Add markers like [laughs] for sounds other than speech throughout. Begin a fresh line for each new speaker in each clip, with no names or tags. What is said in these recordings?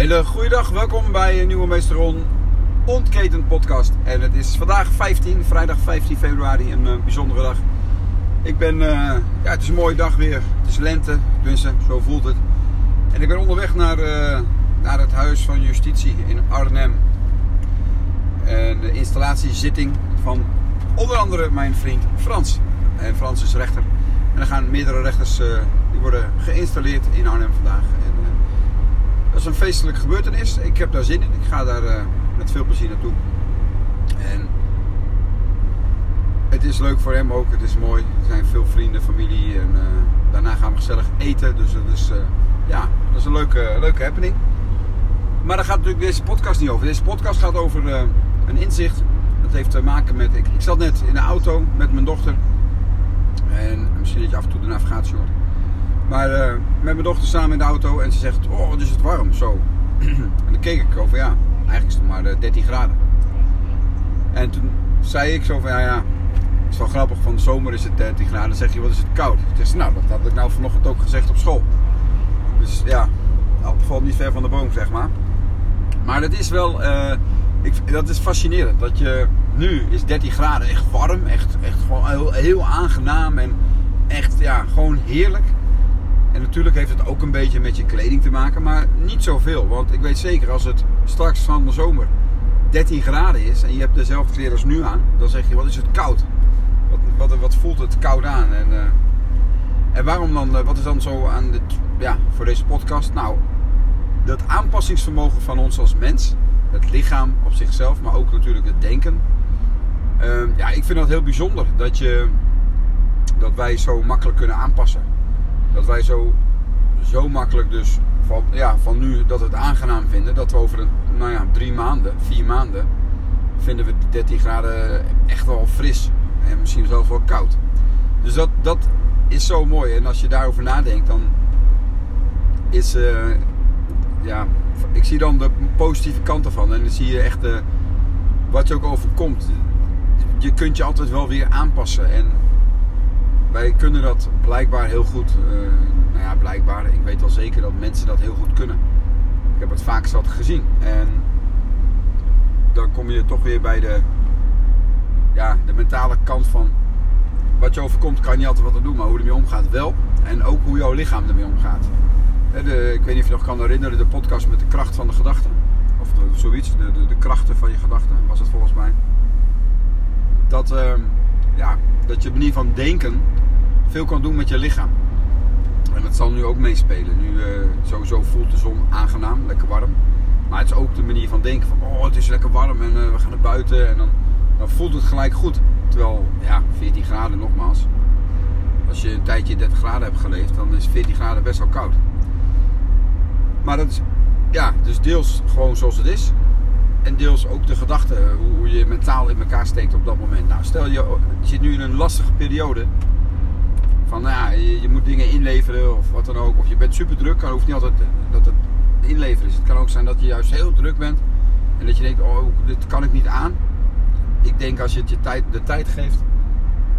Hele goeiedag, welkom bij een nieuwe Meesteron Ontketend podcast. En het is vandaag 15, vrijdag 15 februari, een uh, bijzondere dag. Ik ben, uh, ja het is een mooie dag weer. Het is lente, tenminste, zo voelt het. En ik ben onderweg naar, uh, naar het Huis van Justitie in Arnhem. En de installatiezitting van onder andere mijn vriend Frans. En Frans is rechter. En er gaan meerdere rechters, die worden geïnstalleerd in Arnhem vandaag. Dat is een feestelijke gebeurtenis. Ik heb daar zin in. Ik ga daar uh, met veel plezier naartoe. En het is leuk voor hem ook. Het is mooi. Er zijn veel vrienden, familie. En uh, daarna gaan we gezellig eten. Dus dat is, uh, ja, dat is een leuke, leuke happening. Maar daar gaat natuurlijk deze podcast niet over. Deze podcast gaat over een inzicht. Dat heeft te maken met... Ik, ik zat net in de auto met mijn dochter. En misschien dat je af en toe de navigatie hoort. Maar uh, met mijn dochter samen in de auto en ze zegt, oh wat is het warm zo. [clears throat] en dan keek ik over, ja, eigenlijk is het maar uh, 13 graden. En toen zei ik zo van, ja ja, het is wel grappig, van de zomer is het 13 graden. Dan zeg je, wat is het koud? Toen zei nou, dat had ik nou vanochtend ook gezegd op school. Dus ja, het valt niet ver van de boom, zeg maar. Maar dat is wel, uh, ik, dat is fascinerend. Dat je, nu is 13 graden echt warm, echt, echt gewoon heel, heel aangenaam en echt, ja, gewoon heerlijk. En natuurlijk heeft het ook een beetje met je kleding te maken, maar niet zoveel. Want ik weet zeker, als het straks van de zomer 13 graden is en je hebt dezelfde kleren als nu aan, dan zeg je, wat is het koud? Wat, wat, wat voelt het koud aan? En, uh, en waarom dan, uh, wat is dan zo aan dit, ja, voor deze podcast? Nou, dat aanpassingsvermogen van ons als mens, het lichaam op zichzelf, maar ook natuurlijk het denken. Uh, ja, ik vind dat heel bijzonder dat, je, dat wij zo makkelijk kunnen aanpassen dat wij zo, zo makkelijk dus van, ja, van nu dat we het aangenaam vinden, dat we over een, nou ja, drie maanden, vier maanden, vinden we 13 graden echt wel fris. En misschien zelfs wel koud. Dus dat, dat is zo mooi. En als je daarover nadenkt, dan is, uh, ja, ik zie dan de positieve kant ervan. En dan zie je echt uh, wat je ook overkomt. Je kunt je altijd wel weer aanpassen. En wij kunnen dat blijkbaar heel goed. Uh, nou ja, blijkbaar. Ik weet wel zeker dat mensen dat heel goed kunnen. Ik heb het vaak zat gezien. En dan kom je toch weer bij de, ja, de mentale kant van wat je overkomt, kan je altijd wat aan doen, maar hoe ermee omgaat wel. En ook hoe jouw lichaam ermee omgaat. De, ik weet niet of je nog kan herinneren, de podcast met de kracht van de gedachten. Of zoiets, de, de, krachten van je gedachten was het volgens mij. Dat, uh, ja, dat je manier van denken veel kan doen met je lichaam. En dat zal nu ook meespelen. Nu uh, sowieso voelt de zon aangenaam, lekker warm. Maar het is ook de manier van denken van oh het is lekker warm en uh, we gaan naar buiten en dan, dan voelt het gelijk goed. Terwijl ja, 14 graden nogmaals. Als je een tijdje 30 graden hebt geleefd, dan is 14 graden best wel koud. Maar dat is ja, dus deels gewoon zoals het is. En deels ook de gedachte, hoe, hoe je mentaal in elkaar steekt op dat moment. Nou, stel je, je zit nu in een lastige periode van nou ja, je, moet dingen inleveren of wat dan ook. Of je bent super druk. Het hoeft niet altijd dat het inleveren is. Het kan ook zijn dat je juist heel druk bent. En dat je denkt, oh, dit kan ik niet aan. Ik denk als je het je tijd, de tijd geeft,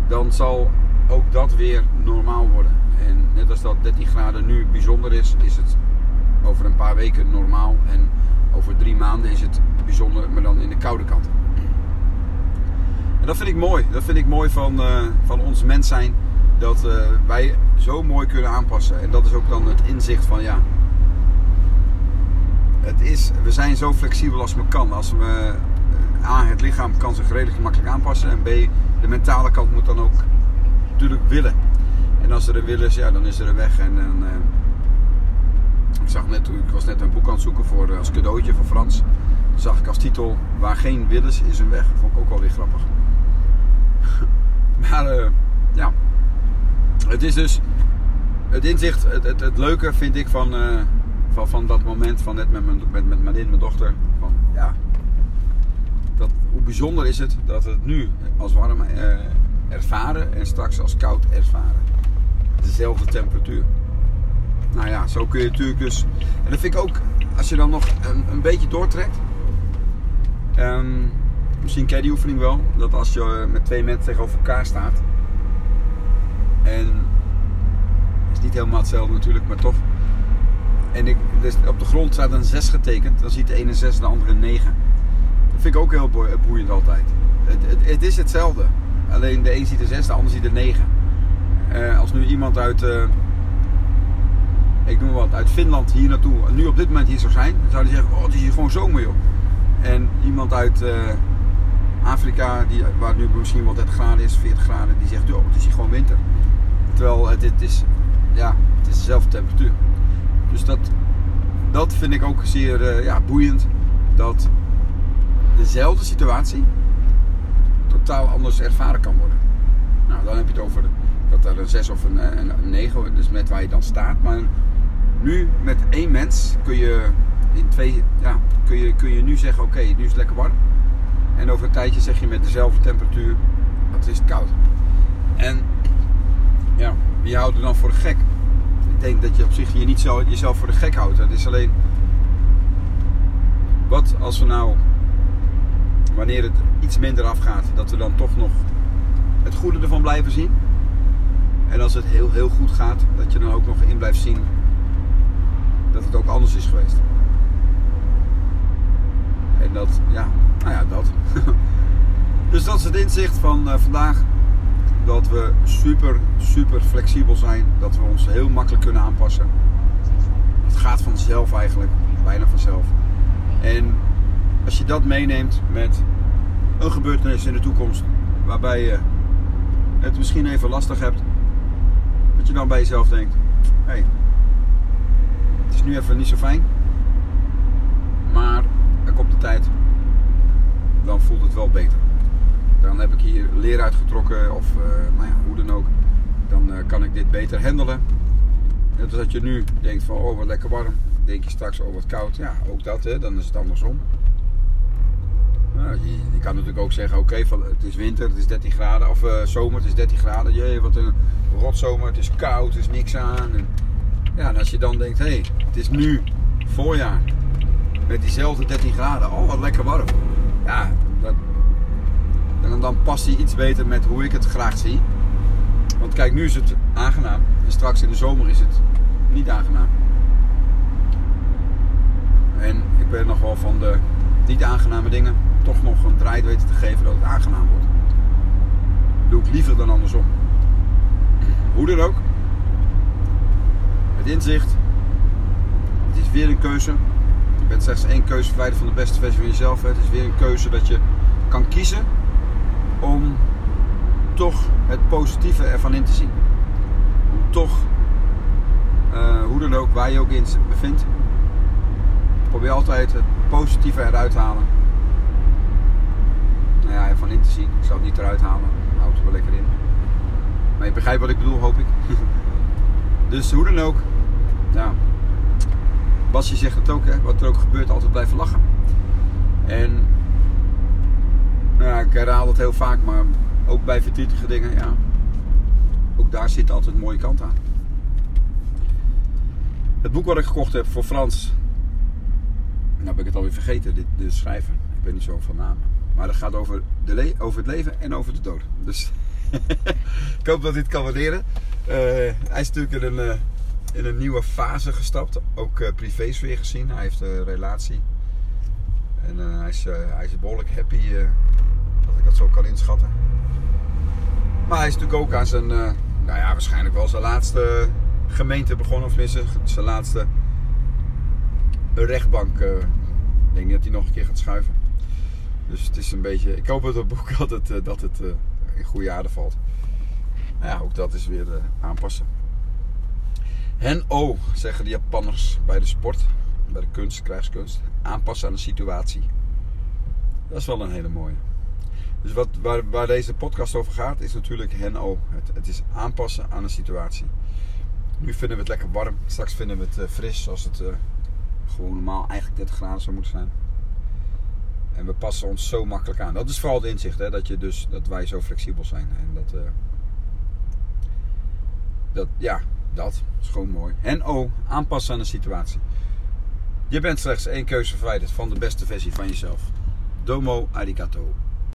dan zal ook dat weer normaal worden. En net als dat 13 graden nu bijzonder is, is het over een paar weken normaal. En over drie maanden is het bijzonder, maar dan in de koude kant. En dat vind ik mooi. Dat vind ik mooi van, uh, van ons mens zijn dat uh, wij zo mooi kunnen aanpassen. En dat is ook dan het inzicht van ja. Het is, we zijn zo flexibel als we kan. Als we, uh, A, het lichaam kan zich redelijk makkelijk aanpassen. En B, de mentale kant moet dan ook natuurlijk willen. En als er een wil is, ja, dan is er een weg. En, uh, ik zag net, ik was net een boek aan het zoeken voor, als cadeautje voor Frans. Zag ik als titel, waar geen wil is, is een weg. Vond ik ook wel weer grappig. [laughs] maar ja, het is dus het inzicht, het, het, het leuke vind ik van, uh, van, van dat moment van net met mijn, met, met Marijn, mijn dochter. Van, ja, dat, hoe bijzonder is het dat we het nu als warm uh, ervaren en straks als koud ervaren. Dezelfde temperatuur. Nou ja, zo kun je natuurlijk dus. En dat vind ik ook, als je dan nog een, een beetje doortrekt. Um, misschien ken je die oefening wel. Dat als je met twee mensen tegenover elkaar staat en het is niet helemaal hetzelfde natuurlijk, maar toch. en ik, dus op de grond staat een 6 getekend, dan ziet de ene 6 en de andere een 9. Dat vind ik ook heel boeiend altijd. Het, het, is hetzelfde. Alleen de een ziet een 6, de ander ziet een 9. Uh, als nu iemand uit, uh, ik noem wat, uit Finland hier naartoe, nu op dit moment hier zou zijn, dan zou hij zeggen, oh het is hier gewoon zomer joh. En iemand uit uh, Afrika, die, waar nu misschien wel 30 graden is, 40 graden, die zegt, joh het is hier gewoon winter. Terwijl het, is, ja, het is dezelfde temperatuur. Dus dat, dat vind ik ook zeer ja, boeiend. Dat dezelfde situatie totaal anders ervaren kan worden. Nou, dan heb je het over dat er een 6 of een, een, een 9, dus met waar je dan staat. Maar nu met één mens kun je in twee, ja, kun je, kun je nu zeggen: oké, nu is het lekker warm. En over een tijdje zeg je met dezelfde temperatuur: het is koud. En ja, wie houdt er dan voor de gek? Ik denk dat je op zich je niet zo, jezelf voor de gek houdt. Het is alleen. Wat als we nou, wanneer het iets minder afgaat, dat we dan toch nog het goede ervan blijven zien? En als het heel, heel goed gaat, dat je dan ook nog in blijft zien dat het ook anders is geweest. En dat, ja, nou ja, dat. [laughs] dus dat is het inzicht van uh, vandaag. Dat we super, super flexibel zijn. Dat we ons heel makkelijk kunnen aanpassen. Het gaat vanzelf eigenlijk, bijna vanzelf. En als je dat meeneemt met een gebeurtenis in de toekomst waarbij je het misschien even lastig hebt, dat je dan bij jezelf denkt: hé, hey, het is nu even niet zo fijn, maar er komt de tijd, dan voelt het beter. Dan heb ik hier leer uitgetrokken of uh, nou ja, hoe dan ook. Dan uh, kan ik dit beter handelen. Net als dat je nu denkt van oh wat lekker warm. Denk je straks oh wat koud. Ja, ook dat hè, dan is het andersom. Nou, je, kan natuurlijk ook zeggen oké het is winter, het is 13 graden. Of uh, zomer, het is 13 graden. Jee, wat een rotzomer, het is koud, er is niks aan. En, ja, en als je dan denkt hé, hey, het is nu voorjaar met diezelfde 13 graden. Oh, wat lekker warm. Ja, en dan past hij iets beter met hoe ik het graag zie. Want kijk, nu is het aangenaam. En straks in de zomer is het niet aangenaam. En ik ben nog wel van de niet aangename dingen toch nog een draai weten te geven dat het aangenaam wordt. Doe ik liever dan andersom. Hoe dan ook. Het inzicht. Het is weer een keuze bent slechts één keuze verwijderd van de beste versie van jezelf. Het is weer een keuze dat je kan kiezen om toch het positieve ervan in te zien. Om toch, uh, hoe dan ook, waar je ook in bevindt, probeer altijd het positieve eruit te halen. Nou ja, ervan in te zien. Ik zou het niet eruit halen. Houd er wel lekker in. Maar je begrijpt wat ik bedoel, hoop ik. [laughs] dus hoe dan ook, Basje zegt het ook, hè, wat er ook gebeurt, altijd blijven lachen. En ik herhaal het heel vaak, maar ook bij verdrietige dingen, ja. Ook daar zit altijd een mooie kant aan. Het boek wat ik gekocht heb voor Frans. Nou ben ik het alweer vergeten, dit, de schrijver. Ik ben niet zo van namen. Maar dat gaat over, de over het leven en over de dood. Dus [laughs] ik hoop dat dit kan waarderen. Uh, hij is natuurlijk een, uh, in een nieuwe fase gestapt. Ook uh, privés weer gezien. Hij heeft een relatie. En hij, is, hij is behoorlijk happy, dat ik dat zo kan inschatten. Maar hij is natuurlijk ook aan zijn, nou ja, waarschijnlijk wel zijn laatste gemeente begonnen. Of tenminste, zijn laatste rechtbank. ik denk dat hij nog een keer gaat schuiven. Dus het is een beetje, ik hoop [laughs] dat het boek altijd, dat het in goede aarde valt. Nou ja, ook dat is weer aanpassen. Hen-o, zeggen de Japanners bij de sport, bij de kunst, krijgskunst. Aanpassen aan de situatie. Dat is wel een hele mooie. Dus wat, waar, waar deze podcast over gaat, is natuurlijk hen-o. Het, het, is aanpassen aan de situatie. Nu vinden we het lekker warm. Straks vinden we het uh, fris, als het uh, gewoon normaal eigenlijk 30 graden zou moeten zijn. En we passen ons zo makkelijk aan. Dat is vooral het inzicht, hè, dat, je dus, dat wij zo flexibel zijn. En dat, uh, dat ja, dat is gewoon mooi. En O, aanpassen aan de situatie. Je bent slechts één keuze verwijderd van de beste versie van jezelf. Domo arigato.